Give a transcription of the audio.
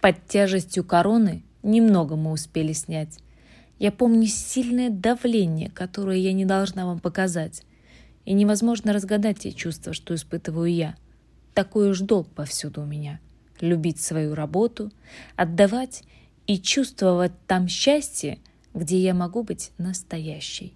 Под тяжестью короны немного мы успели снять. Я помню сильное давление, которое я не должна вам показать. И невозможно разгадать те чувства, что испытываю я. Такой уж долг повсюду у меня. Любить свою работу, отдавать и чувствовать там счастье, где я могу быть настоящей.